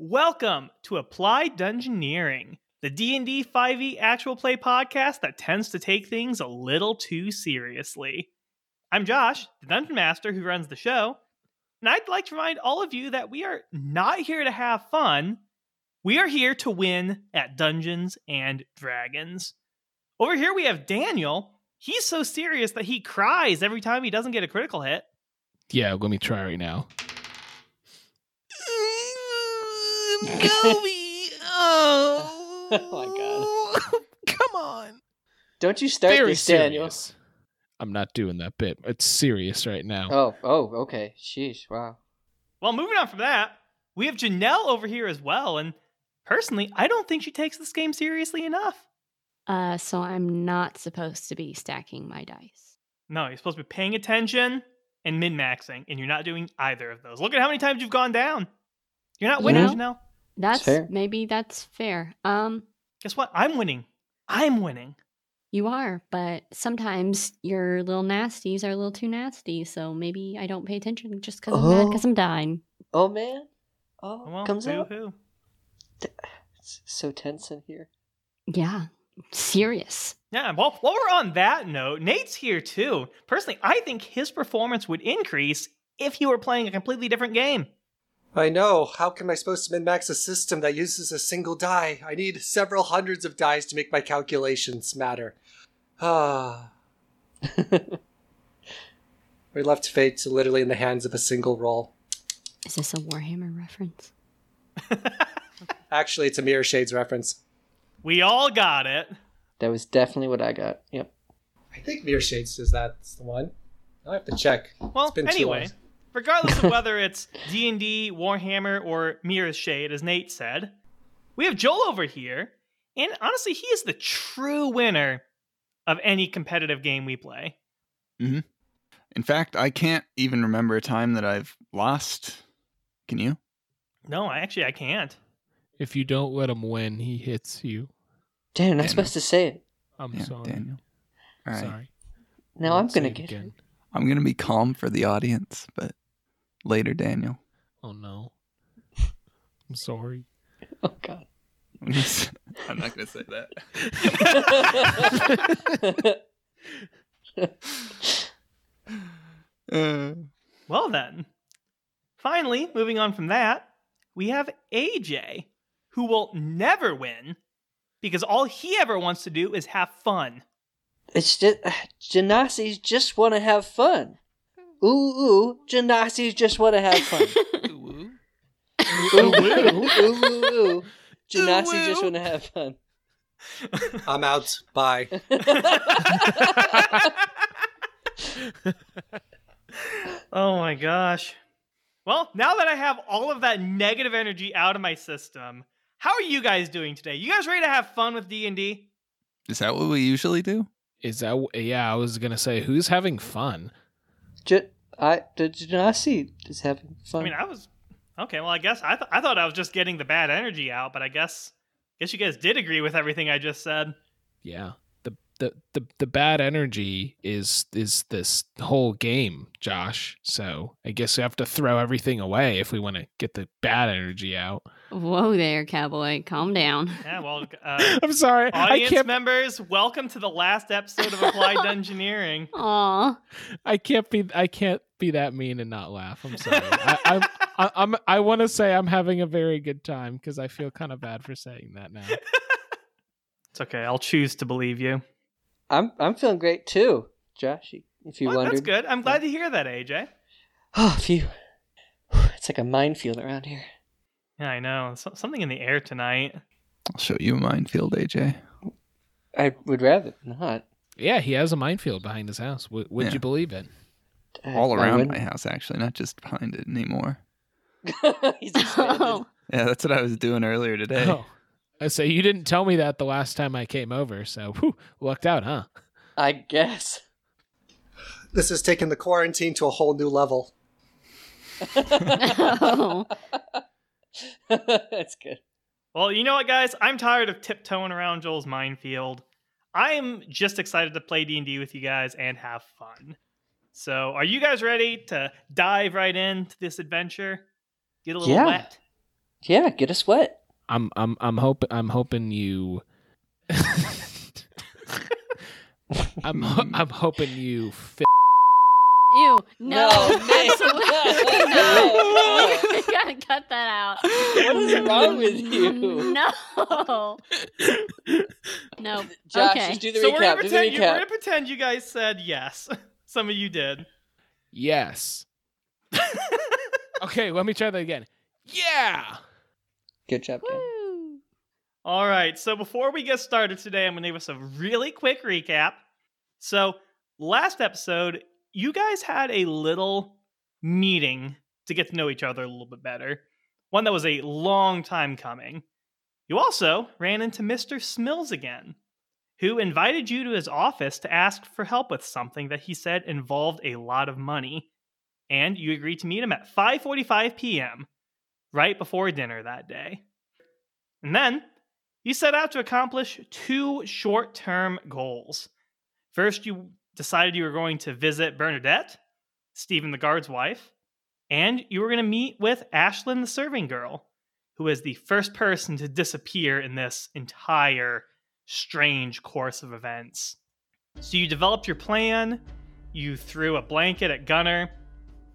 Welcome to Applied Dungeoneering, the D&D 5e E actual play podcast that tends to take things a little too seriously. I'm Josh, the Dungeon Master who runs the show, and I'd like to remind all of you that we are not here to have fun. We are here to win at Dungeons and Dragons. Over here we have Daniel. He's so serious that he cries every time he doesn't get a critical hit. Yeah, let me try right now. Goby! Oh. Oh my god. Come on. Don't you start Very this, Daniel. I'm not doing that bit. It's serious right now. Oh, oh, okay. Sheesh, wow. Well, moving on from that, we have Janelle over here as well, and personally, I don't think she takes this game seriously enough. Uh, so I'm not supposed to be stacking my dice. No, you're supposed to be paying attention and min maxing, and you're not doing either of those. Look at how many times you've gone down. You're not You winning, know? Janelle. That's fair. maybe that's fair. Um, Guess what? I'm winning. I'm winning. you are, but sometimes your little nasties are a little too nasty. So maybe I don't pay attention just because I'm mad because I'm dying. Oh man. Oh, Well, comes boo out. It's so tense in here. Yeah, serious. Yeah, well, while we're on that note, Nate's here too. Personally, I think his performance would increase if he were playing a completely different game. I know. How am I supposed to min max a system that uses a single die? I need several hundreds of dies to make my calculations matter. Ah. we left fate literally in the hands of a single roll. Is this a Warhammer reference? Actually, it's a Mirror Shades reference. We all got it. That was definitely what I got. Yep. I think Mirror Shades is that's the one. I have to check. Well, been too anyway, long. Regardless of whether it's D&D, Warhammer, or Mirror's Shade, as Nate said, we have Joel over here, and honestly, he is the true winner of any competitive game we play. Mm-hmm. In fact, I can't even remember a time that I've lost. Can you? No, I actually I can't. If you don't let him win, he hits you. Damn, not Daniel. supposed to say it. I'm yeah, sorry. Daniel. All right. Sorry. Now I'm gonna say it get again. I'm gonna be calm for the audience, but later, Daniel. Oh no. I'm sorry. Oh god. I'm, just- I'm not gonna say that. Uh, Well then, finally, moving on from that, we have AJ, who will never win because all he ever wants to do is have fun. It's just Genasi's just want to have fun. Ooh, ooh, Genasi's just want to have fun. ooh, ooh, ooh, ooh, ooh, ooh. Genasi just want to have fun. I'm out. Bye. oh my gosh. Well, now that I have all of that negative energy out of my system, how are you guys doing today? You guys ready to have fun with D&D? Is that what we usually do? Is that? Yeah, I was gonna say who's having fun. J- I, the Genasi is having fun. I mean, I was Okay, well, I guess I th- I thought I was just getting the bad energy out, but I guess guess you guys did agree with everything I just said. Yeah. The the the, the bad energy is is this whole game, Josh. So I guess we have to throw everything away if we want to get the bad energy out. Whoa there, cowboy. Calm down. Yeah, well, uh, I'm sorry. I audience can't members, welcome to the last episode of Applied Engineering. Aw. I can't be I can't be that mean and not laugh. I'm sorry. I, I'm I, I'm I want to say I'm having a very good time because I feel kind of bad for saying that now. It's okay. I'll choose to believe you. I'm I'm feeling great too, Josh. If you Well, that's wondered. good. I'm glad to hear that, AJ. Oh, phew. It's like a minefield around here. Yeah, I know. So- something in the air tonight. I'll show you a minefield, AJ. I would rather not. Yeah, he has a minefield behind his house. W- would Yeah. you believe it? I- All around my house, actually, not just behind it anymore. He's expanded. Oh. Yeah, that's what I was doing earlier today. Oh, I say you didn't tell me that the last time I came over. So whew, lucked out, huh? I guess. This has taken the quarantine to a whole new level. oh. That's good. Well, you know what, guys? I'm tired of tiptoeing around Joel's minefield. I am just excited to play D&D with you guys and have fun. So, are you guys ready to dive right into this adventure? Get a little Yeah. wet. Yeah, get us wet. I'm I'm I'm hoping I'm hoping you. I'm ho- I'm hoping you. Fi- Ew. No. No, Nick, absolutely no, no. We gotta cut that out. What is wrong with mm, you? No. no. Josh, okay. just do the so we're gonna, recap. Do the pretend you, we're gonna pretend you guys said yes. Some of you did. yes. Okay, let me try that again. Yeah. Good job. Woo. All right. So before we get started today, I'm going to give us a really quick recap. So last episode, you guys had a little meeting to get to know each other a little bit better. One that was a long time coming. You also ran into Mr. Smills again, who invited you to his office to ask for help with something that he said involved a lot of money. And you agreed to meet him at 5:45 p.m. right before dinner that day. And then you set out to accomplish two short term goals. First, you decided you were going to visit Bernadette, Stephen the guard's wife, and you were going to meet with Ashlyn the serving girl, who is the first person to disappear in this entire strange course of events. So you developed your plan, you threw a blanket at Gunner,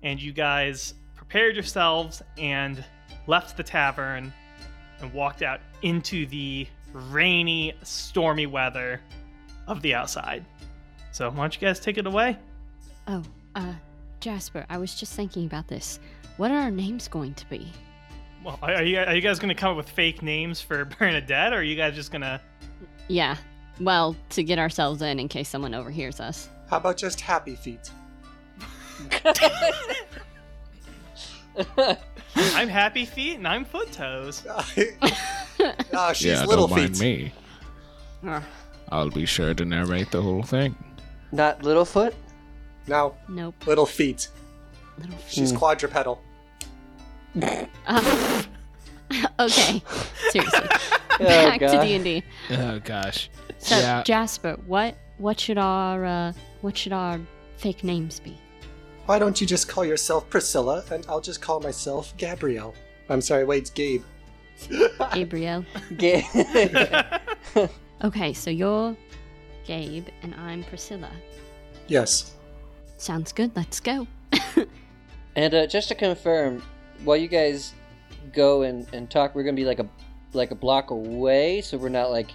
and you guys prepared yourselves and left the tavern and walked out into the rainy, stormy weather of the outside. So, why don't you guys take it away? Oh, uh, Jasper, I was just thinking about this. What are our names going to be? Well, are are you, are you guys going to come up with fake names for Bernadette, or are you guys just going to. Yeah. Well, to get ourselves in in case someone overhears us. How about just happy feet? I'm Happy Feet and I'm Foot Toes. Ah, she's yeah, little don't mind feet. me. Ugh, I'll be sure to narrate the whole thing. Not Littlefoot? No, nope. little feet. Little She's quadrupedal. Uh, okay. Seriously. Oh, Back to God. D and D. Oh gosh. So Yeah. Jasper, what what should our uh, what should our fake names be? Why don't you just call yourself Priscilla and I'll just call myself Gabrielle? I'm sorry, wait, it's Gabe. Gabrielle. Ga- Okay, so you're Gabe and I'm Priscilla. yes. Sounds good. Let's go. and uh, just to confirm, while you guys go and, and talk, we're gonna be like a like a block away, so we're not like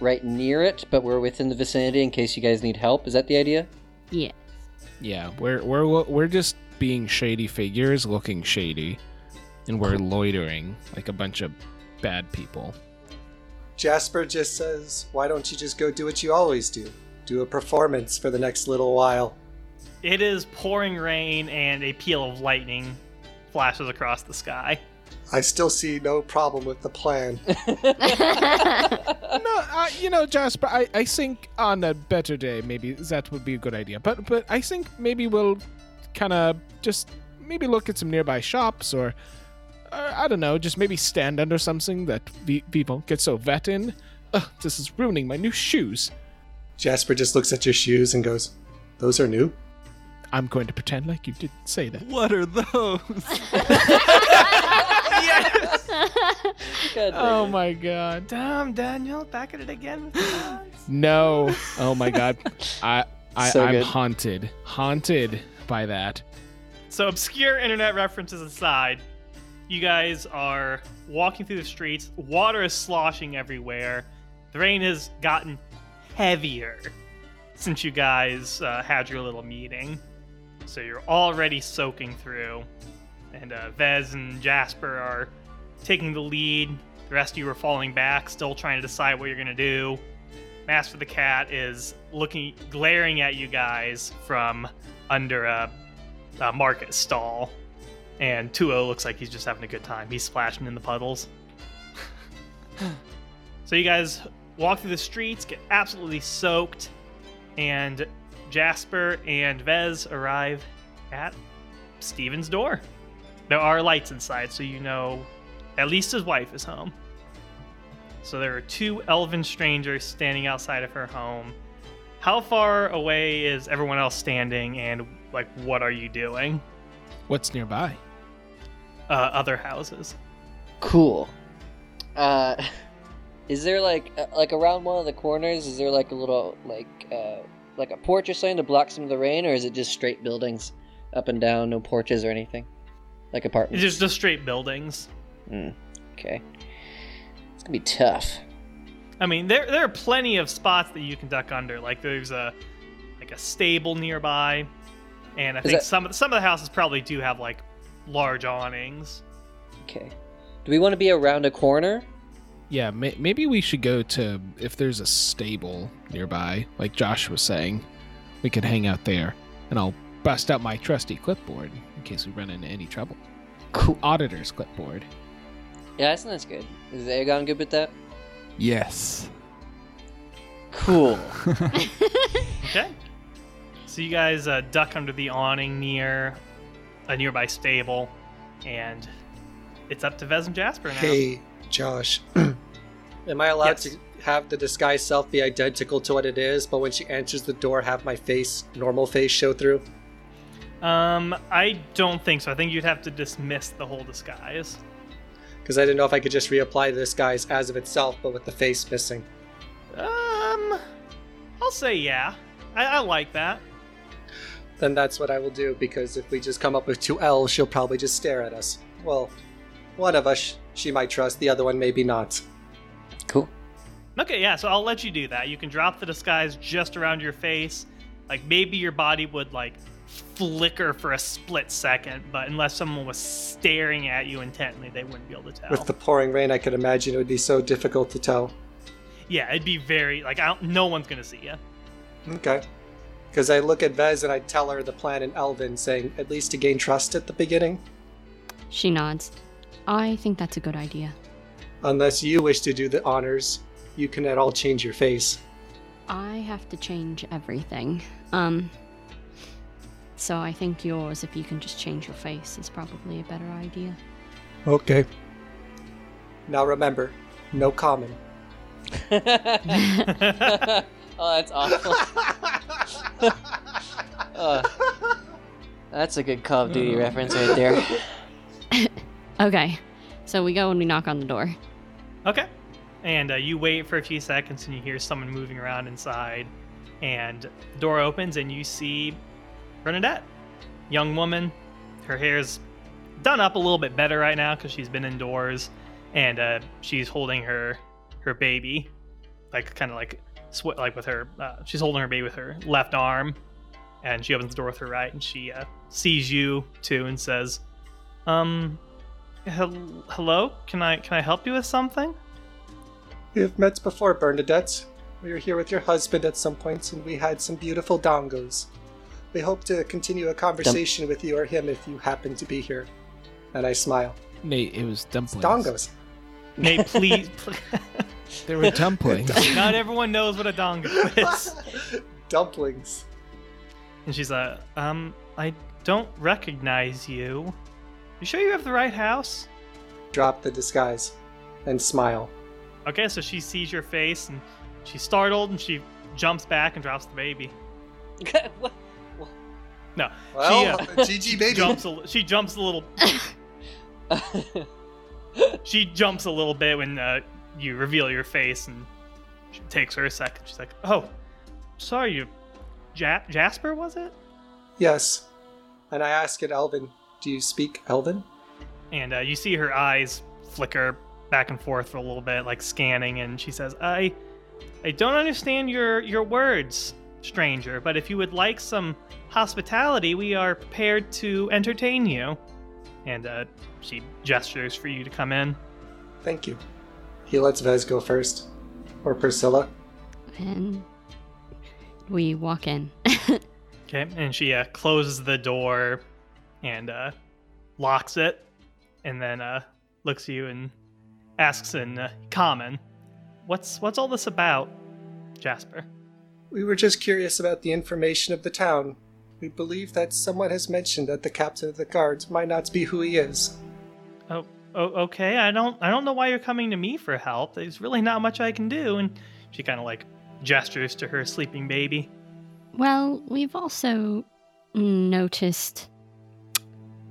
right near it, but we're within the vicinity in case you guys need help. Is that the idea? Yeah. Yeah, we're we're we're just being shady figures, looking shady, and we're loitering like a bunch of bad people. Jasper just says, why don't you just go do what you always do? Do a performance for the next little while. It is pouring rain and a peal of lightning flashes across the sky. I still see no problem with the plan. No, uh, you know, Jasper, I, I think on a better day maybe that would be a good idea. But but I think maybe we'll kind of just maybe look at some nearby shops or uh, I don't know, just maybe stand under something that we, people get so vet in. Ugh, this is ruining my new shoes. Jasper just looks at your shoes and goes, those are new? I'm going to pretend like you didn't say that. What are those? yes! God Oh damn my god. Damn, Daniel, back at it again. with the lies. No. Oh my god. I I So I'm good. haunted. Haunted by that. So, obscure internet references aside, you guys are walking through the streets. Water is sloshing everywhere. The rain has gotten heavier since you guys uh, had your little meeting. So, you're already soaking through. And uh, Vez and Jasper are taking the lead. The rest of you are falling back, still trying to decide what you're going to do. Master the Cat is looking, glaring at you guys from under a uh, market stall, and Tuo looks like he's just having a good time. He's splashing in the puddles. so you guys walk through the streets, get absolutely soaked, and Jasper and Vez arrive at Steven's door. There are lights inside, so you know at least his wife is home. So there are two elven strangers standing outside of her home. How far away is everyone else standing, and like, what are you doing? What's nearby? uh, other houses. Cool. Uh, is there like uh, like around one of the corners? Is there like a little like uh like a porch or something to block some of the rain, or is it just straight buildings up and down, no porches or anything, like It's apartments? just just straight buildings. Mm, okay. It's gonna be tough. I mean, there there are plenty of spots that you can duck under. Like there's a like a stable nearby, and I Is think that- some of the, some of the houses probably do have like large awnings. Okay. Do we want to be around a corner? Yeah, may- maybe we should go to if there's a stable nearby, like Josh was saying. We could hang out there, and I'll bust out my trusty clipboard in case we run into any trouble. Cool. Auditor's clipboard. Yeah, I think that's good. Is Aegon good with that? Yes. Cool. Okay. So you guys uh, duck under the awning near a nearby stable, and it's up to Vez and Jasper now. Hey, Josh. Am I allowed Yes. to have the disguise self be identical to what it is, but when she answers the door, have my face, normal face, show through? Um, I don't think so. I think you'd have to dismiss the whole disguise. Because I didn't know if I could just reapply the disguise as of itself, but with the face missing. Um, I'll say yeah. I, I like that. Then that's what I will do, because if we just come up with two L's, she'll probably just stare at us. Well, one of us she might trust, the other one maybe not. Cool. Okay, yeah. So I'll let you do that. You can drop the disguise just around your face. Like maybe your body would like flicker for a split second, but unless someone was staring at you intently, they wouldn't be able to tell. With the pouring rain, I could imagine it would be so difficult to tell. Yeah, it'd be very like I don't, no one's gonna see you. Okay. Because I look at Vez and I tell her the plan in Elven, saying at least to gain trust at the beginning. She nods. I think that's a good idea. Unless you wish to do the honors, you can at all change your face. I have to change everything. Um. So I think yours, if you can just change your face, is probably a better idea. Okay. Now remember, no common. oh, that's awful. Uh, that's a good Call of Duty reference right there. Okay. So we go and we knock on the door. Okay. And uh, you wait for a few seconds and you hear someone moving around inside. And the door opens and you see Bernadette. Young woman. Her hair's done up a little bit better right now because she's been indoors. And uh, she's holding her her baby. Like, kind of like, sw- like with her, uh, she's holding her baby with her left arm. And she opens the door with her right and she uh, sees you too and says, Um, hello? Can I can I help you with something? We have met before, Bernadette. We were here with your husband at some points, and we had some beautiful dongos. We hope to continue a conversation with you or him if you happen to be here. And I smile. Nate, it was dumplings. Dongos. Nate, please. pl- They were dumplings. Not everyone knows what a dongo is. Dumplings. And she's like, um, I don't recognize you. You sure you have the right house? Drop the disguise and smile. Okay, so she sees your face and she's startled and she jumps back and drops the baby. What? No, Well, she uh, GG baby. jumps. A, she jumps a little. She jumps a little bit when uh, you reveal your face, and she takes her a second. She's like, "Oh, sorry, you, ja- Jasper, was it?" Yes. And I ask it, Elven, do you speak Elven? and uh, you see her eyes flicker back and forth for a little bit, like scanning, and she says, "I, I don't understand your your words, stranger. But if you would like some hospitality, we are prepared to entertain you." And uh, she gestures for you to come in. Thank you. He lets Vez go first. Or Priscilla. And we walk in. Okay, and she uh, closes the door and uh, locks it, and then uh, looks at you and asks in uh, common, "What's what's all this about, Jasper?" We were just curious about the information of the town. We believe that someone has mentioned that the captain of the guards might not be who he is. Oh, oh, okay. I don't, I don't know why you're coming to me for help. There's really not much I can do. And she kind of like gestures to her sleeping baby. well, we've also noticed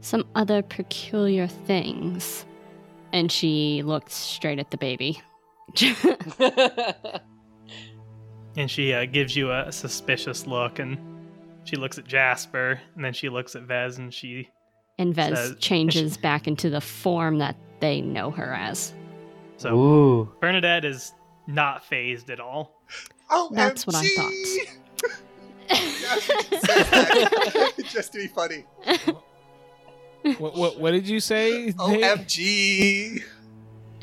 some other peculiar things. And she looked straight at the baby. And she uh, gives you a suspicious look, and she looks at Jasper, and then she looks at Vez, and she and Vez Says- changes back into the form that they know her as. so Ooh. Bernadette is not phased at all. Oh, That's what I thought. Just to be funny. What, what, what did you say? Nate? OMG.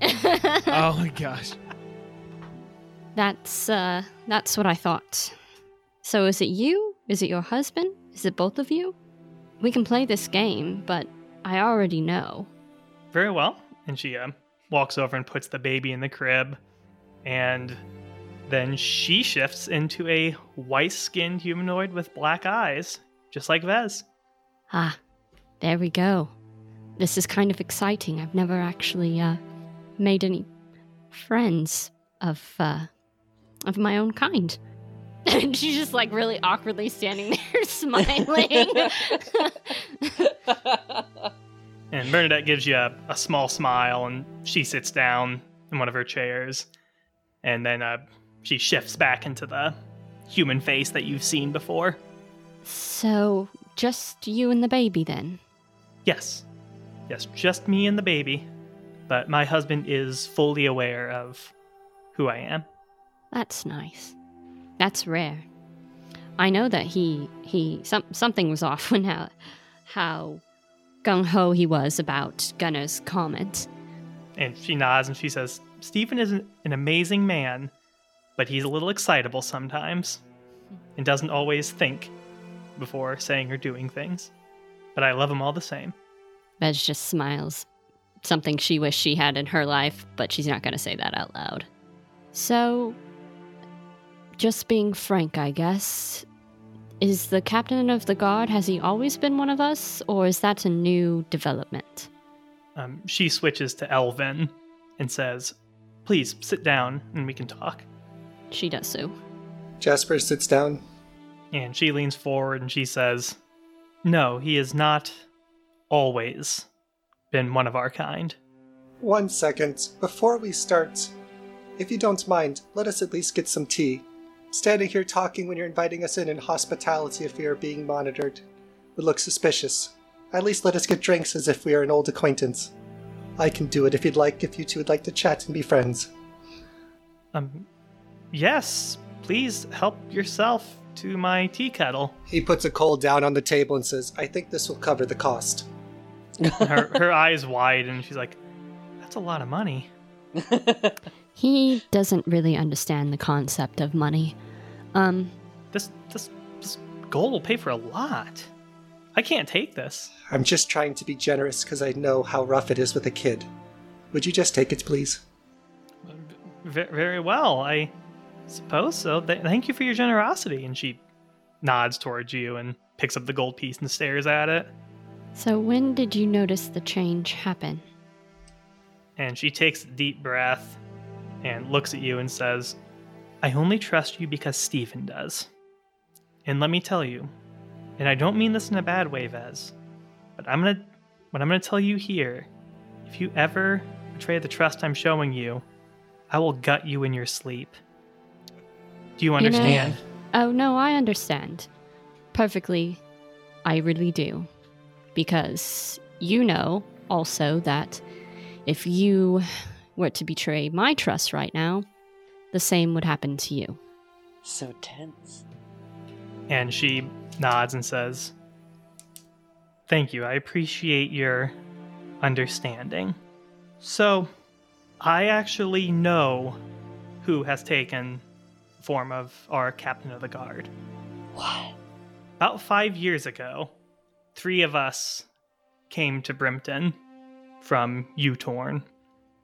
Oh my gosh. That's uh that's what I thought. So is it you? Is it your husband? Is it both of you? We can play this game, but I already know. Very well. And she uh, walks over and puts the baby in the crib. And then she shifts into a white skinned humanoid with black eyes, just like Vez. Ah, there we go. This is kind of exciting. I've never actually uh made any friends of uh of my own kind. And she's just like really awkwardly standing there smiling. And Bernadette gives you a, a small smile and she sits down in one of her chairs. And then uh, she shifts back into the human face that you've seen before. so, just you and the baby then? Yes. Yes, just me and the baby. But my husband is fully aware of who I am. That's nice. That's rare. I know that he he some something was off when how how gung ho he was about Gunner's comment. And she nods and she says, Stephen is an, an amazing man, but he's a little excitable sometimes and doesn't always think before saying or doing things. But I love him all the same. Vez just smiles. Something she wished she had in her life, but she's not going to say that out loud. So, just being frank, I guess. Is the captain of the guard, has he always been one of us, or is that a new development? Um, she switches to Elven and says, Please sit down and we can talk. She does so. Jasper sits down. And she leans forward and she says, No, he has not always been one of our kind. One second. Before we start, if you don't mind, let us at least get some tea. Standing here talking when you're inviting us in in hospitality if we are being monitored would look suspicious. At least let us get drinks as if we are an old acquaintance. I can do it if you'd like, if you two would like to chat and be friends. Um, yes, please help yourself to my tea kettle. He puts a coal down on the table and says, I think this will cover the cost. Her, her eyes wide, and she's like, That's a lot of money. He doesn't really understand the concept of money. Um, This, this, this gold will pay for a lot. I can't take this. I'm just trying to be generous because I know how rough it is with a kid. Would you just take it, please? V- very well, I suppose so. Th- thank you for your generosity. And she nods towards you and picks up the gold piece and stares at it. so when did you notice the change happen? And she takes a deep breath and looks at you and says, I only trust you because Stephen does. And let me tell you, and I don't mean this in a bad way, Vez, but I'm gonna what I'm gonna tell you here, if you ever betray the trust I'm showing you, I will gut you in your sleep. Do you know- understand? Oh, no, I understand. Perfectly. I really do. Because you know also that if you were to betray my trust right now, the same would happen to you. so tense. And she nods and says, Thank you. I appreciate your understanding. So, I actually know who has taken the form of our captain of the guard. What? About five years ago, three of us came to Brimpton from Utorn.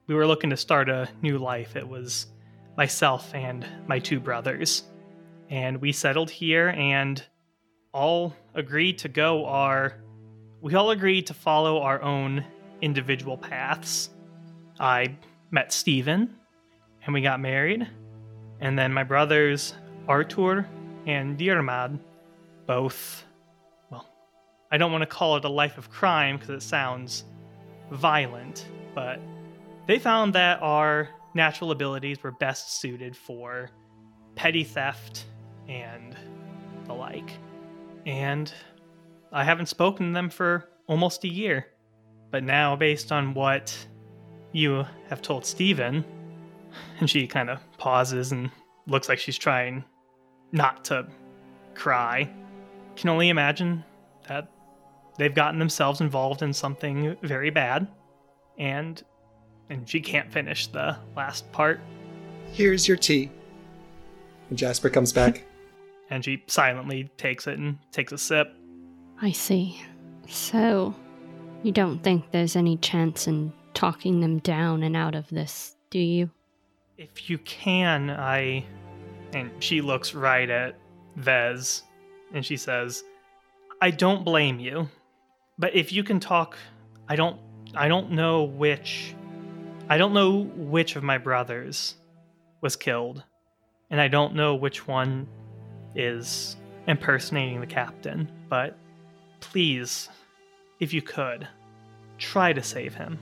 We were looking to start a new life. It was myself and my two brothers. And we settled here and all agreed to go our. We all agreed to follow our own individual paths. I met Steven and we got married. And then my brothers, Artur and Diarmad, both, well, I don't want to call it a life of crime because it sounds violent, but they found that our natural abilities were best suited for petty theft and the like. And I haven't spoken to them for almost a year. But now, based on what you have told Steven, and she kind of pauses and looks like she's trying not to cry, can only imagine that they've gotten themselves involved in something very bad. And and she can't finish the last part. Here's your tea. And Jasper comes back. And she silently takes it and takes a sip. I see. So, you don't think there's any chance in talking them down and out of this, do you? If you can, I. And she looks right at Vez and she says, I don't blame you. But if you can talk, I don't. I don't know which. I don't know which of my brothers was killed. And I don't know which one is impersonating the captain. But please, if you could, try to save him.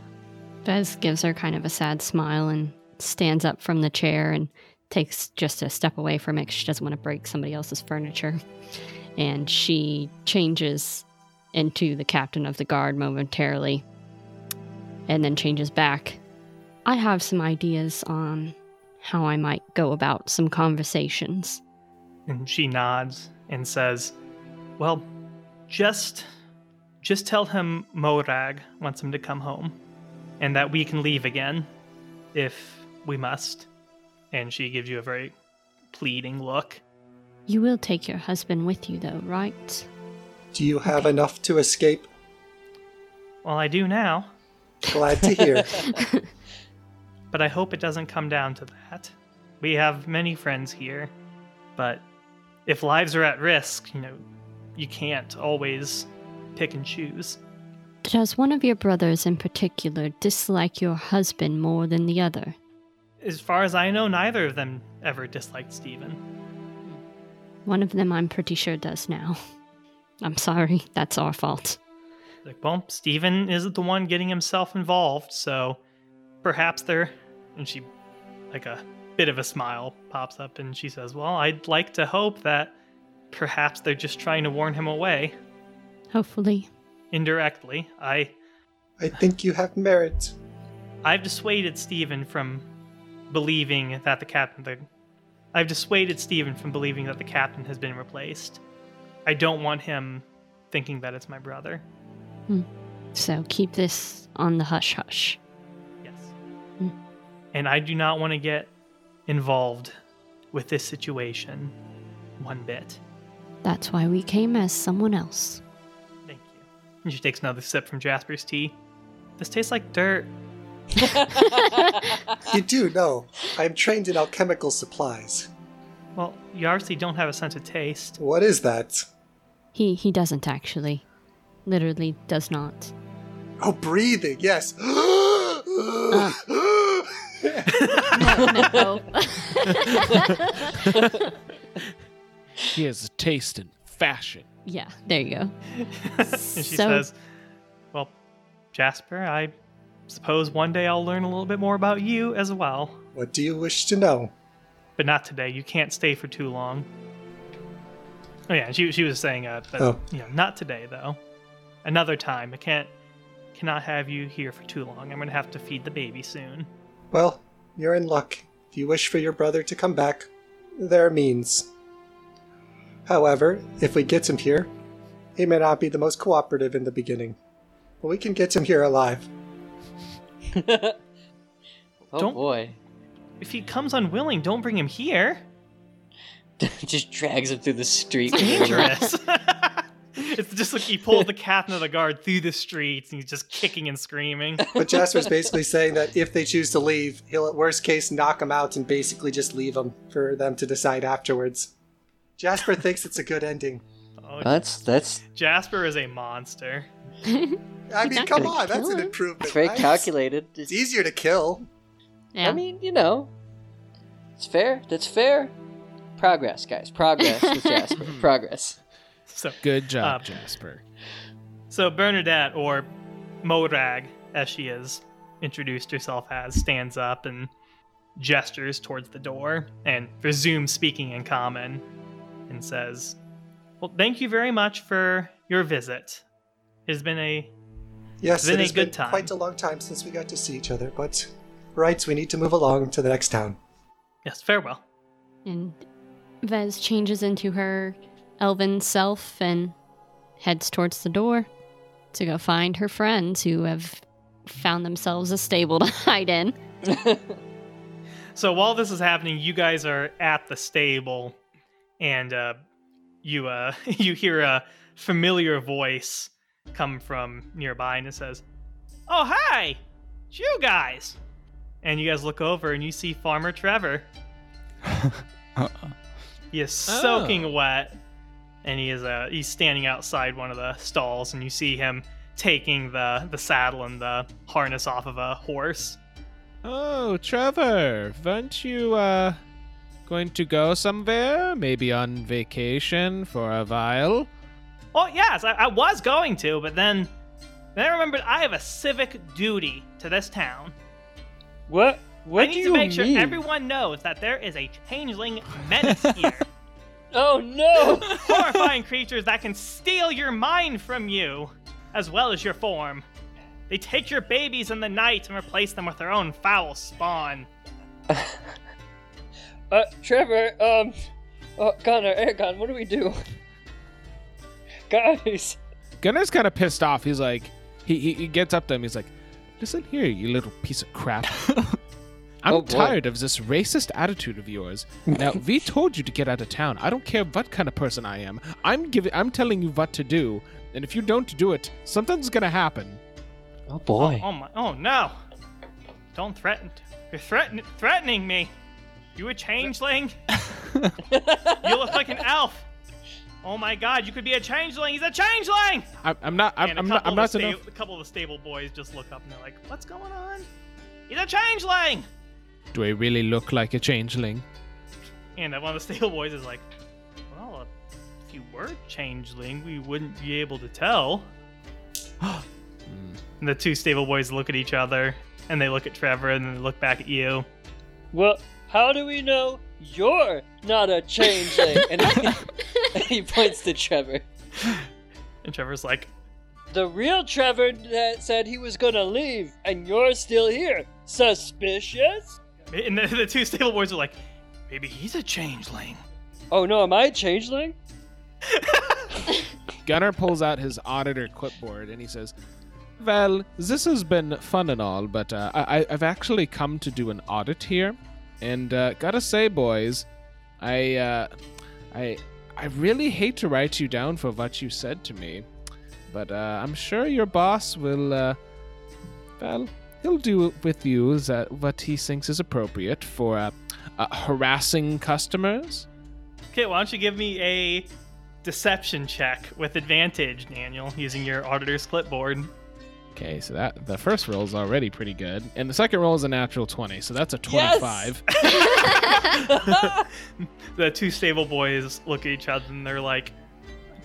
Vez gives her kind of a sad smile and stands up from the chair and takes just a step away from it she doesn't want to break somebody else's furniture. And she changes into the captain of the guard momentarily and then changes back. I have some ideas on how I might go about some conversations. And she nods and says, Well, just just tell him Morag wants him to come home. And that we can leave again if we must. And she gives you a very pleading look. You will take your husband with you, though, right? Do you have enough to escape? Well, I do now, Glad to hear. but I hope it doesn't come down to that. We have many friends here, but if lives are at risk, you know, you can't always pick and choose. Does one of your brothers in particular dislike your husband more than the other? As far as I know, neither of them ever disliked Stephen. One of them I'm pretty sure does now. I'm sorry, that's our fault. Like, well, Steven isn't the one getting himself involved, so perhaps they're. And she, like a bit of a smile pops up and she says, Well, I'd like to hope that perhaps they're just trying to warn him away. Hopefully. Indirectly. I. I think you have merit. I've dissuaded Stephen from believing that the captain. The, I've dissuaded Stephen from believing that the captain has been replaced. I don't want him thinking that it's my brother. So keep this on the hush hush. Yes. Hmm. And I do not want to get involved with this situation one bit. That's why we came as someone else. Thank you. And she takes another sip from Jasper's tea. This tastes like dirt. You do know, I'm trained in alchemical supplies. Well, you obviously don't have a sense of taste. What is that? He he doesn't actually. Literally does not. Oh, breathing, yes. No. He has a taste in fashion. yeah, there you go. and she So- says, Well, Jasper, I suppose one day I'll learn a little bit more about you as well. what do you wish to know? But not today. You can't stay for too long. Oh yeah, she she was saying uh, but Oh. you know, not today though. Another time. I can't cannot have you here for too long. I'm gonna have to feed the baby soon. Well, you're in luck. If you wish for your brother to come back, there are means. However, if we get him here, he may not be the most cooperative in the beginning. But we can get him here alive. oh Don't- boy. If he comes unwilling, don't bring him here. Just drags him through the street. Dangerous. it's just like he pulled the captain of the guard through the streets and he's just kicking and screaming. But Jasper's basically saying that if they choose to leave, he'll at worst case knock them out and basically just leave them for them to decide afterwards. Jasper thinks it's a good ending. Oh, That's that's Jasper is a monster. I mean, come on, that's kill an improvement. it's very right? calculated. It's easier to kill. Yeah. I mean, you know, it's fair. That's fair. Progress, guys. Progress with Jasper. Progress. So Good job, Uh, Jasper. So Bernadette, or Morag, as she has introduced herself as, stands up and gestures towards the door and resumes speaking in common and says, Well, thank you very much for your visit. It has been a Yes, Been it a has good been time. quite a long time since we got to see each other, but right, we need to move along to the next town. yes, farewell. And Vez changes into her elven self and heads towards the door to go find her friends who have found themselves a stable to hide in. So while this is happening, you guys are at the stable, and uh, you uh, you hear a familiar voice come from nearby, and it says, "Oh hi, it's you guys!" And you guys look over, and you see Farmer Trevor. Uh, He is Oh. soaking wet, and he is uh, he's standing outside one of the stalls, and you see him taking the the saddle and the harness off of a horse. Oh, Trevor, weren't you uh going to go somewhere? Maybe on vacation for a while? Oh yes, I, I was going to, but then then I remembered I have a civic duty to this town. what? What I do need you to make sure mean? everyone knows that there is a changeling menace here. Oh no! Horrifying creatures that can steal your mind from you, as well as your form. They take your babies in the night and replace them with their own foul spawn. uh, Trevor, um, oh, Connor, Aragon, what do we do? Guys, Gunner's kind of pissed off. He's like, he, he, he gets up to him. He's like, listen here, you little piece of crap. I'm Oh, tired of this racist attitude of yours. Now, we told you to get out of town. I don't care what kind of person I am. I'm giving, I'm telling you what to do, and if you don't do it, something's gonna happen. oh boy, Oh my! Oh no! Don't threaten! You're threaten threatening me. You a changeling? you look like an elf. Oh my God! You could be a changeling. He's a changeling. I'm, I'm not, I'm, and a I'm not, I'm not of the enough. sta- a couple of the stable boys just look up and they're like, "What's going on?" He's a changeling. Do I really look like a changeling? And one of the stable boys is like, "Well, if you were changeling, we wouldn't be able to tell." And the two stable boys look at each other, and they look at Trevor, and then they look back at you. well, how do we know you're not a changeling? and he, he points to Trevor. And Trevor's like, The real Trevor that said he was gonna leave, and you're still here. Suspicious? and the, the two stable boys are like, maybe he's a changeling. Oh no, am I a changeling? Gunnar pulls out his auditor clipboard and he says, Well, this has been fun and all, but uh, I- I've actually come to do an audit here. And uh, gotta say, boys, I, uh, I, I really hate to write you down for what you said to me, but uh, I'm sure your boss will, uh, well, he'll do with you what he thinks is appropriate for uh, uh, harassing customers. Okay, why don't you give me a deception check with advantage, Daniel, using your auditor's clipboard. Okay, so that the first roll is already pretty good, and the second roll is a natural twenty, so that's a Yes! twenty-five. the two stable boys look at each other and they're like,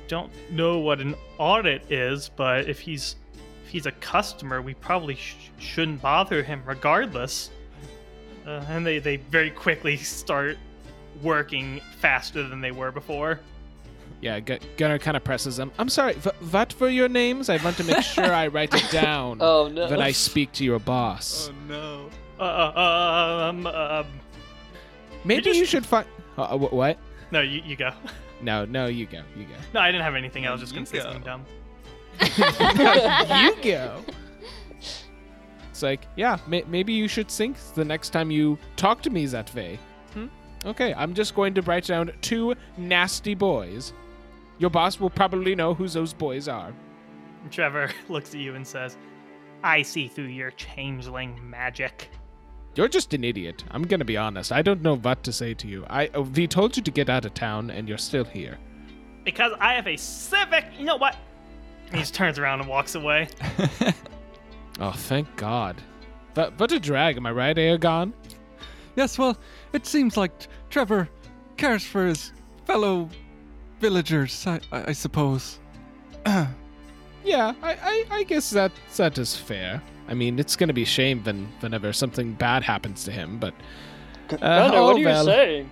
"Don't know what an audit is, but if he's if he's a customer, we probably sh- shouldn't bother him regardless." Uh, and they they very quickly start working faster than they were before. Yeah, Gu- Gunnar kind of presses them. I'm sorry, v- what were your names? I want to make sure I write it down Oh no. when I speak to your boss. Oh, no. Uh, uh, um, um, Maybe just- you should find. Uh, uh, what? no, you, you go. No, no, you go, you go. No, I didn't have anything. I was just You gonna say something dumb. you go. It's like, yeah, may- maybe you should think the next time you talk to me that way. Hmm? Okay, I'm just going to write down two nasty boys. Your boss will probably know who those boys are. Trevor looks at you and says, "I see through your changeling magic." You're just an idiot. I'm gonna be honest. I don't know what to say to you. I uh, we told you to get out of town, and you're still here. Because I have a civic. You know what? He just turns around and walks away. Oh, thank God. But what a drag, am I right, Aegon? Yes, well, it seems like Trevor cares for his fellow villagers, I, I I suppose. Yeah, I, I, I guess that that is fair. I mean, it's gonna be shame when whenever something bad happens to him, but Gunner, uh, oh, what are you well. saying?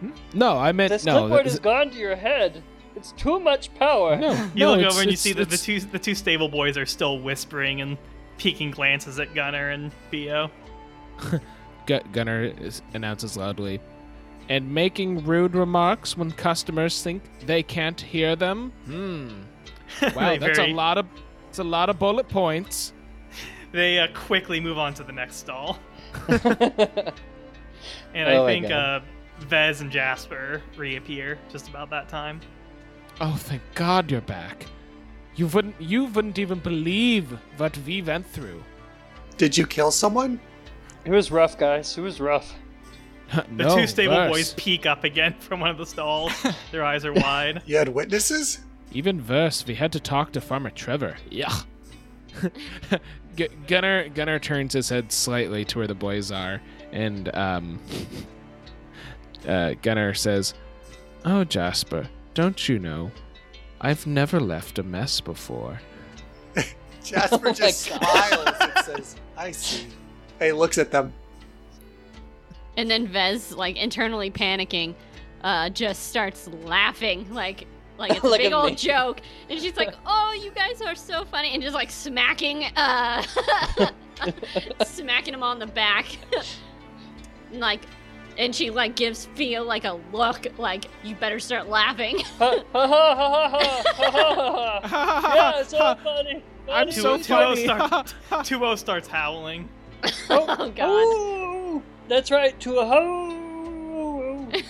Hmm? no, I meant This no. clipboard th- has gone to your head. It's too much power. no, You no, look over and you see that the two the two stable boys are still whispering and peeking glances at Gunner and Theo. Gu- Gunner announces loudly, and making rude remarks when customers think they can't hear them. Hmm. Wow, that's very- a lot of it's a lot of bullet points. They uh, quickly move on to the next stall, and Oh I think uh, Vez and Jasper reappear just about that time. Oh, thank God you're back. You wouldn't you wouldn't even believe what we went through. Did you kill someone? It was rough, guys. It was rough. The no, two stable worse. boys peek up again from one of the stalls. Their eyes are wide. You had witnesses? Even worse, we had to talk to Farmer Trevor. Yeah. G- Gunner Gunner turns his head slightly to where the boys are, and um, uh, Gunner says, "Oh Jasper, don't you know? I've never left a mess before." Jasper Oh just smiles and says, I see. Hey, looks at them. And then Vez, like internally panicking, uh, just starts laughing like like it's a big old joke. And she's like, "Oh, you guys are so funny!" And just like smacking, uh, smacking him on the back, like. And she like gives Theo like a look, like you better start laughing. Ha ha ha ha ha ha ha ha. Yeah, it's so funny. I'm so funny. starts, Two-O starts howling. oh God! Ooh, that's right. To a ho.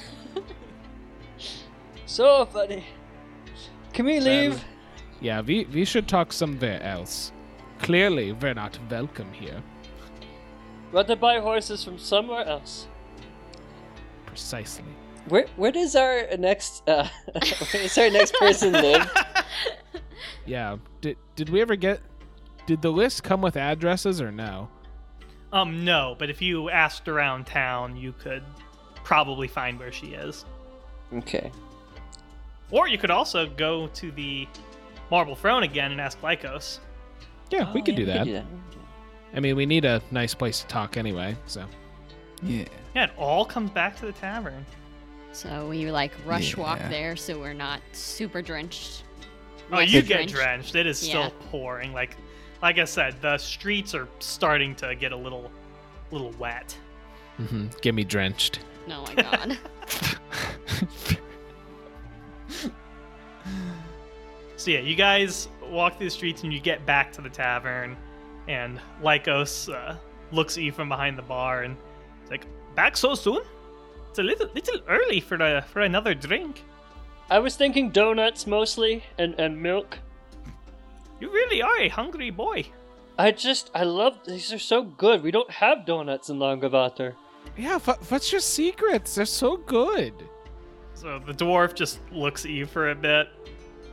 so funny. Can we leave? Yeah, we we should talk somewhere else. Clearly, we're not welcome here. Want to buy horses from somewhere else? Precisely. Where where does our next uh, where does our next person live? Yeah. Did did we ever get? Did the list come with addresses or no? Um, no, but if you asked around town, you could probably find where she is. Okay. Or you could also go to the Marble Throne again and ask Lycos. Yeah, we Oh, could yeah, do that. we could I mean, we need a nice place to talk anyway. So Yeah. Yeah, it all comes back to the tavern. So we like rush walk there, so we're not super drenched. Oh, you get drenched. drenched. It is still pouring. Like, like I said, the streets are starting to get a little, little wet. hmm get me drenched. No, Oh my god. So yeah, you guys walk through the streets and you get back to the tavern, and Lycos uh, looks at you from behind the bar and it's like, "Back so soon? It's a little, little early for the for another drink. I was thinking donuts mostly and, and milk. You really are a hungry boy." I just, I love, these are so good. We don't have donuts in Langavater. Yeah, wha- what's your secrets? They're so good. So the dwarf just looks at you for a bit,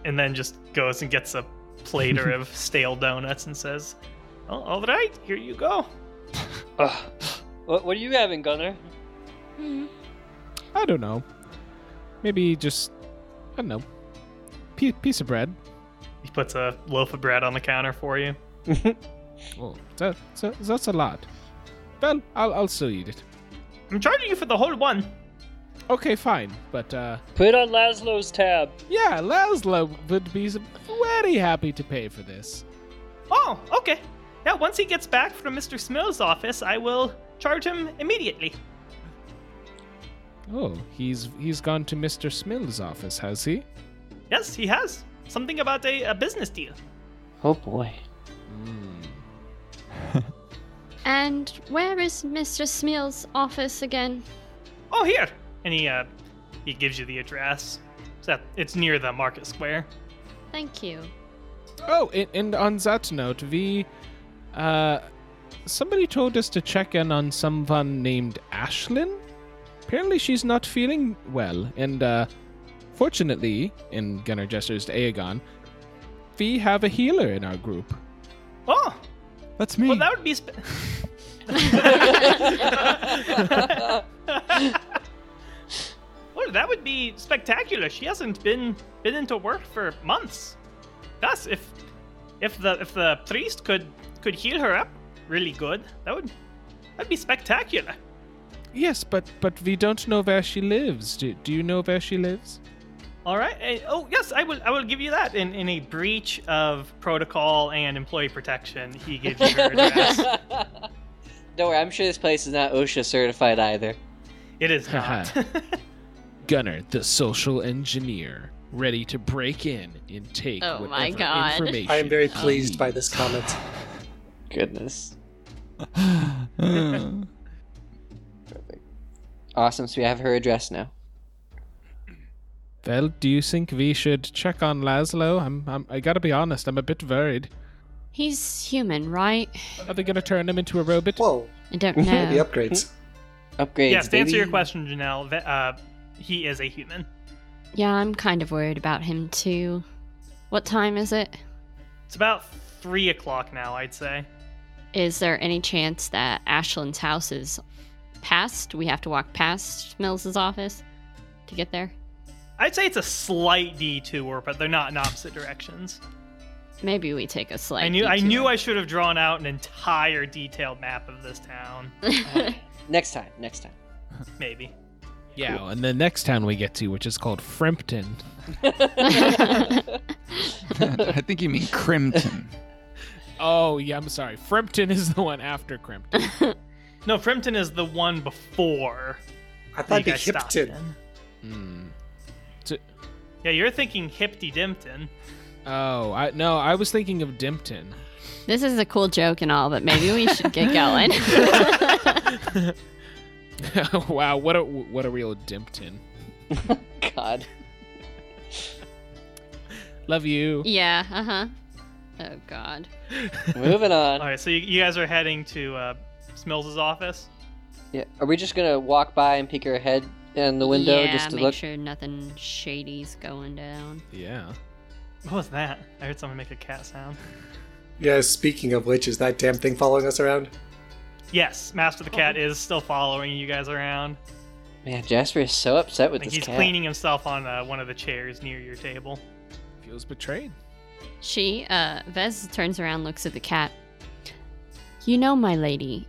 and then just goes and gets a plater of stale donuts and says, "Oh, all right, here you go." Ugh. What, what are you having, Gunner? Hmm. I don't know. Maybe just I don't know. P- piece of bread. He puts a loaf of bread on the counter for you. Oh, that, that, that's a lot. Well, I'll I'll still eat it. I'm charging you for the whole one. Okay, fine. But uh, Put it on Laszlo's tab. yeah, Laszlo would be very happy to pay for this. Oh, okay. Yeah, once he gets back from Mr. Smill's office, I will charge him immediately. Oh, he's he's gone to Mr. Smill's office, has he? Yes, he has. Something about a, a business deal. Oh boy. and where is Mr. Smill's office again? Oh, here. And he uh he gives you the address. So it's near the market square. Thank you. Oh, and, and on that note, we uh somebody told us to check in on someone named Ashlyn. Apparently she's not feeling well, and uh fortunately, in Gunnar gestures to Aegon, we have a healer in our group. Oh, That's me. well, that would be. Spe- well, that would be spectacular. She hasn't been been into work for months. Thus, if if the if the priest could could heal her up really good, that would that'd be spectacular. Yes, but but we don't know where she lives. Do, do you know where she lives? All right. oh yes, I will. I will give you that. In in a breach of protocol and employee protection, he gives you her address. Don't worry, I'm sure this place is not OSHA certified either. it is not. Gunner, the social engineer, ready to break in and take Oh my whatever God. information. I am very pleased by this comment. Goodness. Uh, Awesome, so we have her address now. Well, do you think we should check on Laszlo? I'm, I'm I gotta be honest, I'm a bit worried. He's human, right? Are they gonna turn him into a robot? Whoa, I don't know. the know. upgrades. Upgrades. yes. To answer your question, Janelle, uh, he is a human. yeah, I'm kind of worried about him too. What time is it? It's about three o'clock now, I'd say. Is there any chance that Ashlyn's house is past? We have to walk past Mills's office to get there? I'd say it's a slight detour, but they're not in opposite directions. Maybe we take a slight. I knew I knew I should have drawn out an entire detailed map of this town. Next time, next time. Maybe. Yeah, and the next town we get to, which is called Frempton. I think you mean Crimton. Oh yeah, I'm sorry. Frempton is the one after Crimpton. No, Frempton is the one before. I that thought you it'd be guys stopped Hipton. in. Yeah, you're thinking Hipty Dimpton. Oh, I no, I was thinking of Dimpton. this is a cool joke and all, but maybe we should get going. wow, what a what a real Dimpton. God. Love you. yeah. Uh huh. Oh God. Moving on. All right, so you, you guys are heading to uh, Smills' office. Yeah. Are we just gonna walk by and peek our head in the window yeah, just to make look? sure nothing shady's going down. Yeah. What was that? I heard someone make a cat sound. Yeah, speaking of which, is that damn thing following us around? Yes, Master the Cat is still following you guys around. Man, Jasper is so upset with Like this he's cat. cleaning himself on uh, one of the chairs near your table. Feels betrayed. She, uh, Vez turns around, looks at the cat. You know, my lady,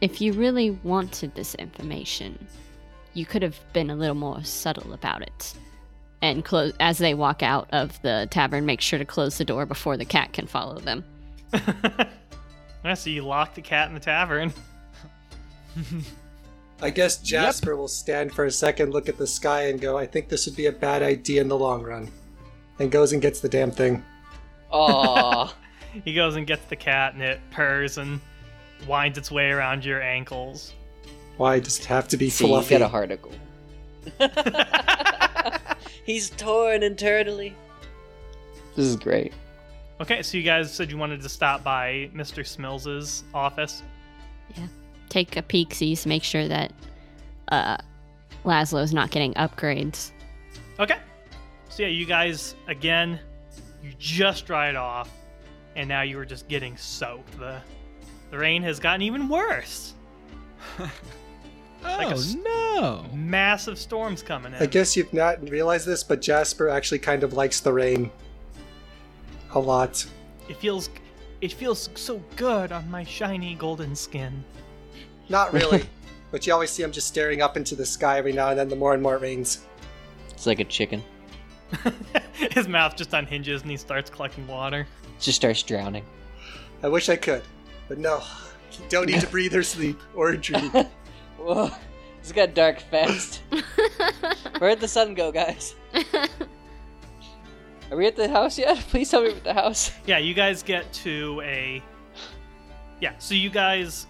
if you really wanted this information, you could have been a little more subtle about it. And close as they walk out of the tavern, make sure to close the door before the cat can follow them. Yeah, so you lock the cat in the tavern. I guess Jasper will stand for a second, look at the sky, and go, I think this would be a bad idea in the long run. And goes and gets the damn thing. Aw. He goes and gets the cat, and it purrs and winds its way around your ankles. Why does it have to be See, you fluffy? got a harticle. He's torn internally. This is great. Okay, so you guys said you wanted to stop by Mr. Smills' office. Yeah. Take a peek, sees, make sure that uh, Laszlo's not getting upgrades. Okay. So yeah, you guys again, you just dried off, and now you were just getting soaked. The the rain has gotten even worse. Oh Like a oh, s- no! Massive storms coming in. I guess you've not realized this, but Jasper actually kind of likes the rain. A lot. It feels it feels so good on my shiny golden skin. Not really. but you always see him just staring up into the sky every now and then the more and more it rains. It's like a chicken. His mouth just unhinges and he starts collecting water. Just starts drowning. I wish I could, but no. You don't need to breathe or sleep or dream. Whoa. This got dark fast. Where'd the sun go, guys? Are we at the house yet? Please tell me we're at the house. Yeah, you guys get to a Yeah, so you guys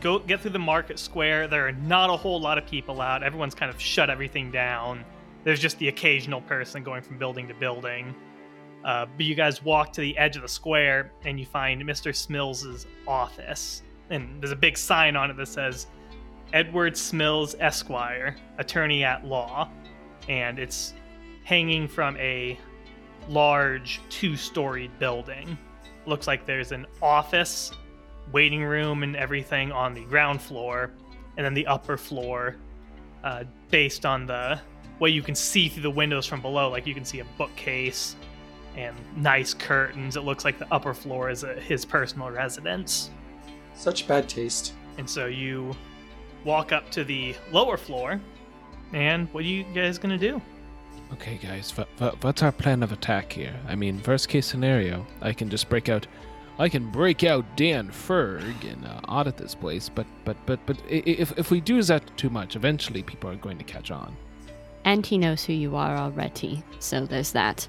go get through the market square. There are not a whole lot of people out. Everyone's kind of shut everything down. There's just the occasional person going from building to building. Uh, but you guys walk to the edge of the square and you find Mr. Smills' office. And there's a big sign on it that says Edward Smills Esquire, attorney at law. And it's hanging from a large two storied building. Looks like there's an office, waiting room, and everything on the ground floor, and then the upper floor, uh, based on the way you can see through the windows from below. Like you can see a bookcase and nice curtains. It looks like the upper floor is a, his personal residence. Such bad taste. And so you walk up to the lower floor, and what are you guys gonna do? Okay, guys, wha- wha- what's our plan of attack here? I mean, worst case scenario, I can just break out. I can break out Dan Ferg and uh, audit this place, but but but but i- i- if if we do that too much, eventually people are going to catch on. And he knows who you are already, so there's that.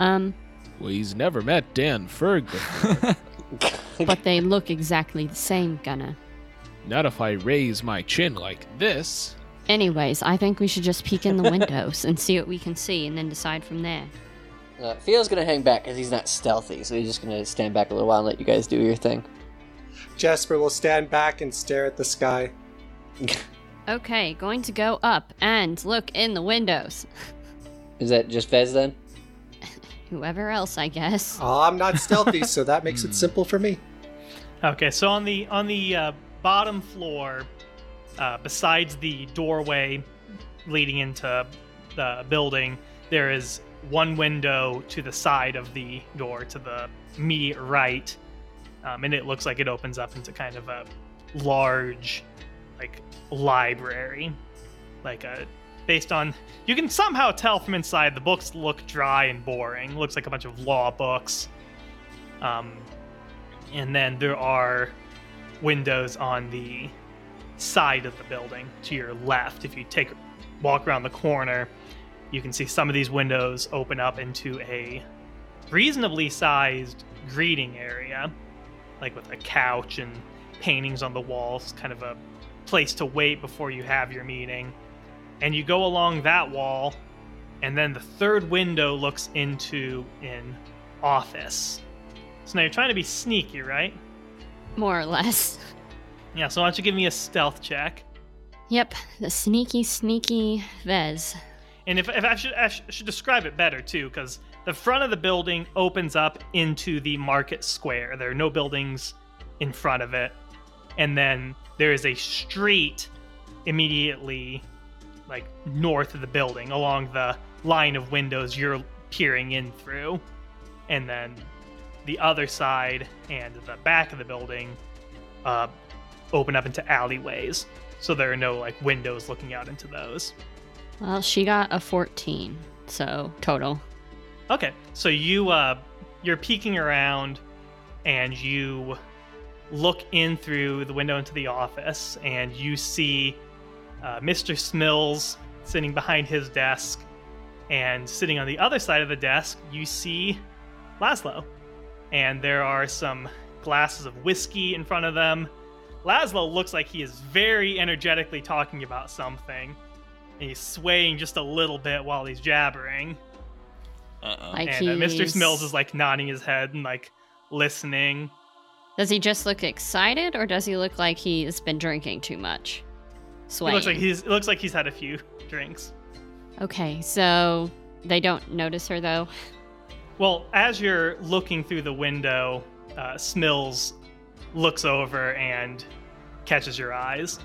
Um, Well, he's never met Dan Ferg before. but they look exactly the same, Gunner. Not if I raise my chin like this. Anyways, I think we should just peek in the windows and see what we can see and then decide from there. Uh, Theo's gonna hang back because he's not stealthy, so he's just gonna stand back a little while and let you guys do your thing. Jasper will stand back and stare at the sky. Okay, going to go up and look in the windows. Is that just Vez then? Whoever else, I guess. Oh, I'm not stealthy, so that makes it simple for me. Okay, so on the on the uh, bottom floor, uh, besides the doorway leading into the building, there is one window to the side of the door, to the immediate right, um, and it looks like it opens up into kind of a large, like library, like a based on you can somehow tell from inside the books look dry and boring. Looks like a bunch of law books. Um, and then there are windows on the side of the building to your left. If you take a walk around the corner, you can see some of these windows open up into a reasonably sized greeting area, like with a couch and paintings on the walls, kind of a place to wait before you have your meeting. And you go along that wall, and then the third window looks into an office. So now you're trying to be sneaky, right? More or less. Yeah, so why don't you give me a stealth check? Yep, the sneaky, sneaky Vez. And if, if I, should, I should describe it better too, because the front of the building opens up into the market square. There are no buildings in front of it. And then there is a street immediately like north of the building along the line of windows you're peering in through. And then the other side and the back of the building uh, open up into alleyways. So there are no like windows looking out into those. Well, she got a 14, so total. Okay, so you uh, you're peeking around, and you look in through the window into the office, and you see uh, Mr. Smills sitting behind his desk, and sitting on the other side of the desk, you see Laszlo, and there are some glasses of whiskey in front of them. Laszlo looks like he is very energetically talking about something. And he's swaying just a little bit while he's jabbering. Uh-oh. Like and uh, Mr. he's- Smills is like nodding his head and like listening. Does he just look excited, or does he look like he's been drinking too much? He Swaying. looks like he's it looks like he's had a few drinks. Okay, so they don't notice her though. Well, as you're looking through the window, uh, Smills looks over and catches your eyes.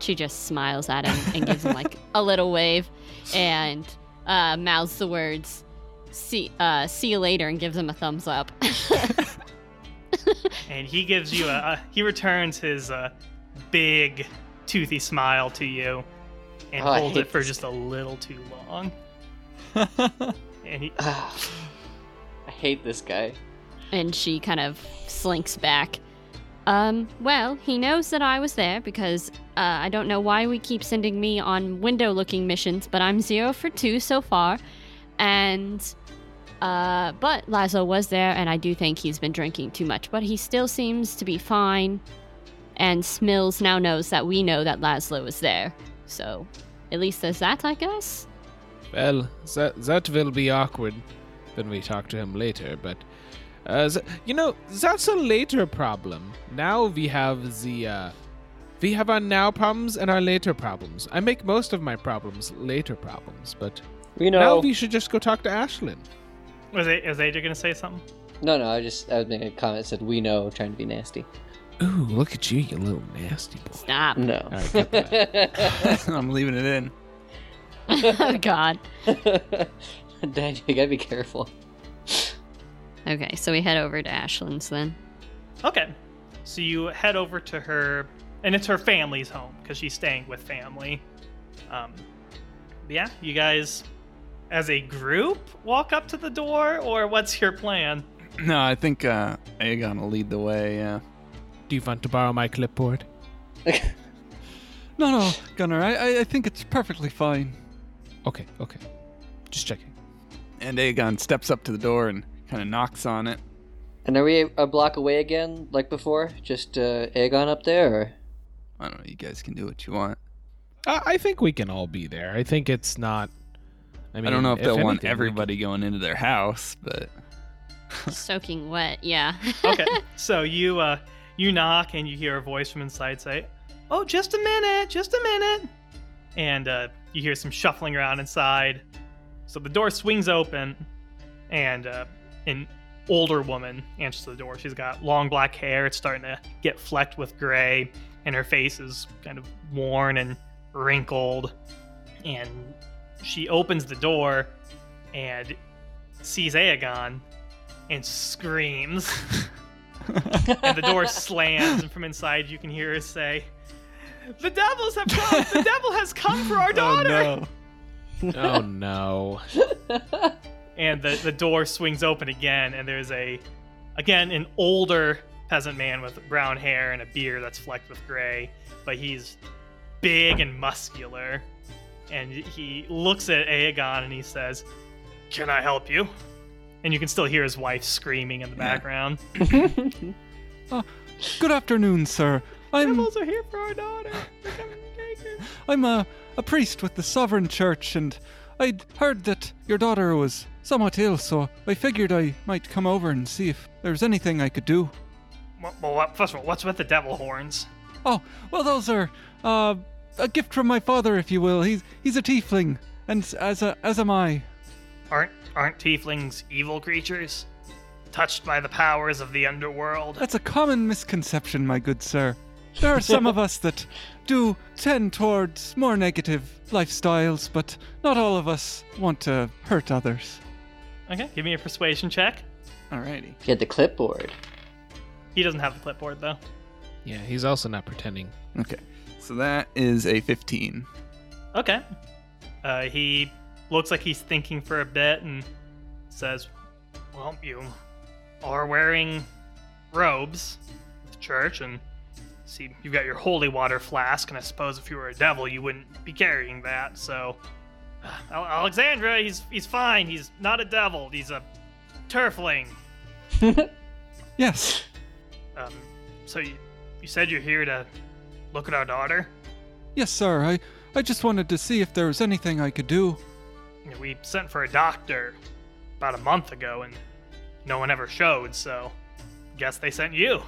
She just smiles at him and gives him like a little wave, and uh, mouths the words "see uh, see you later" and gives him a thumbs up. and he gives you a, a he returns his uh, big toothy smile to you and Oh, holds it for this just a little too long and he I hate this guy. and she kind of slinks back. Um, well, he knows that I was there because uh, I don't know why we keep sending me on window looking missions, but I'm zero for two so far. And, uh, but Laszlo was there, and I do think he's been drinking too much, but he still seems to be fine. And Smills now knows that we know that Laszlo is there. So, at least there's that, I guess. Well, that that will be awkward when we talk to him later, but uh, you know that's a later problem. Now we have the uh, we have our now problems and our later problems. I make most of my problems later problems, but We now know. we should just go talk to Ashlyn. was it was Adria gonna say something No, no, I just I was making a comment that said we know, trying to be nasty. Ooh, look at you, you little nasty boy. Stop. No. All right. I'm leaving it in. oh, God. Dad, you gotta be careful. Okay, so we head over to Ashlyn's then. Okay. So you head over to her, and it's her family's home because she's staying with family. Um, yeah, you guys, as a group, walk up to the door, or what's your plan? No, I think uh, Aegon will lead the way. Yeah. Do you want to borrow my clipboard? No, no, Gunnar, I, I, I think it's perfectly fine. Okay, okay. Just checking. And Aegon steps up to the door and kind of knocks on it. And are we a block away again, like before? Just uh, Aegon up there, or I don't know. You guys can do what you want. I, I think we can all be there. I think it's not. I mean, I, don't know if they'll want anything, we everybody going into their house, but Soaking wet, yeah. Okay. so you uh, you knock, and you hear a voice from inside say, "Oh, just a minute, just a minute," and uh, you hear some shuffling around inside. So the door swings open, and uh, an older woman answers the door. She's got long black hair. It's starting to get flecked with gray, and her face is kind of worn and wrinkled. And she opens the door and sees Aegon and screams. and the door slams, and from inside you can hear her say, "The devils have come! The devil has come for our daughter!" oh no. Oh, and the, the door swings open again and there's a again an older peasant man with brown hair and a beard that's flecked with gray but he's big and muscular and he looks at Aegon and he says can i help you and you can still hear his wife screaming in the Yeah. background ah, Good afternoon, sir. I'm devils are here for our daughter They're coming to take her." I'm a, a priest with the Sovereign Church, and I'd heard that your daughter was somewhat ill, so I figured I might come over and see if there's anything I could do. well, first of all what's with the devil horns Oh, well, those are uh, a gift from my father, if you will. He's he's a tiefling, and as a as am I. aren't aren't tieflings evil creatures touched by the powers of the underworld That's a common misconception, my good sir. There are some of us that do tend towards more negative lifestyles, but not all of us want to hurt others. Okay, give me a persuasion check. alrighty. he had the clipboard. He doesn't have the clipboard though. Yeah, he's also not pretending. Okay. So that is a 15. Okay. Uh, he looks like he's thinking for a bit and says, "Well, you are wearing robes to church, and see, you've got your holy water flask, and I suppose if you were a devil, you wouldn't be carrying that. So, Al- Alexandra, he's he's fine. He's not a devil. He's a turfling. Yes. Um, so you you said you're here to look at our daughter." Yes, sir. I, I just wanted to see if there was anything I could do. We sent for a doctor about a month ago and no one ever showed, so guess they sent you.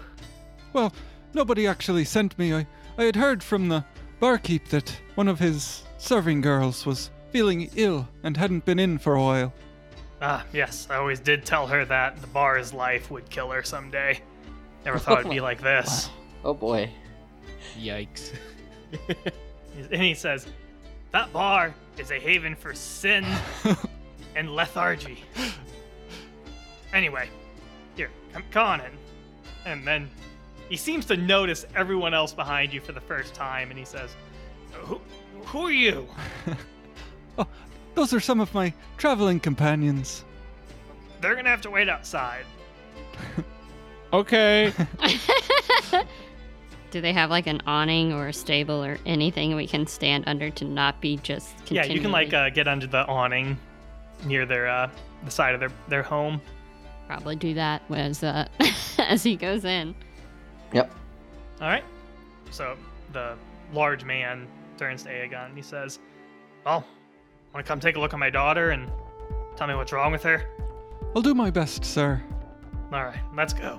Well, nobody actually sent me. I, I had heard from the barkeep that one of his serving girls was feeling ill and hadn't been in for a while. Ah, yes, I always did tell her that the bar's life would kill her someday. Never thought it'd be like this. Oh boy. Yikes. And he says, That bar is a haven for sin and lethargy. Anyway, here, come, come on in. And then he seems to notice everyone else behind you for the first time, and he says, Who, who are you? Oh, those are some of my traveling companions. They're gonna have to wait outside. Okay. Do they have like an awning or a stable or anything we can stand under to not be just Yeah, you can like uh, get under the awning near their uh, the side of their their home. probably do that as uh, as he goes in. Yep. All right. So the large man turns to Aegon and he says, "Well, want to come take a look at my daughter and tell me what's wrong with her?" I'll do my best, sir. All right, let's go.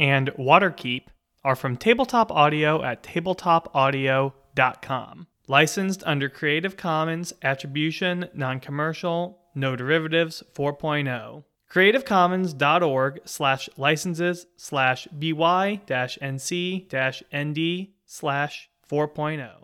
and Waterkeep are from Tabletop Audio at tabletopaudio.com. Licensed under Creative Commons Attribution, Non Commercial, No Derivatives 4.0. CreativeCommons.org slash licenses slash by dash nc dash nd slash 4.0.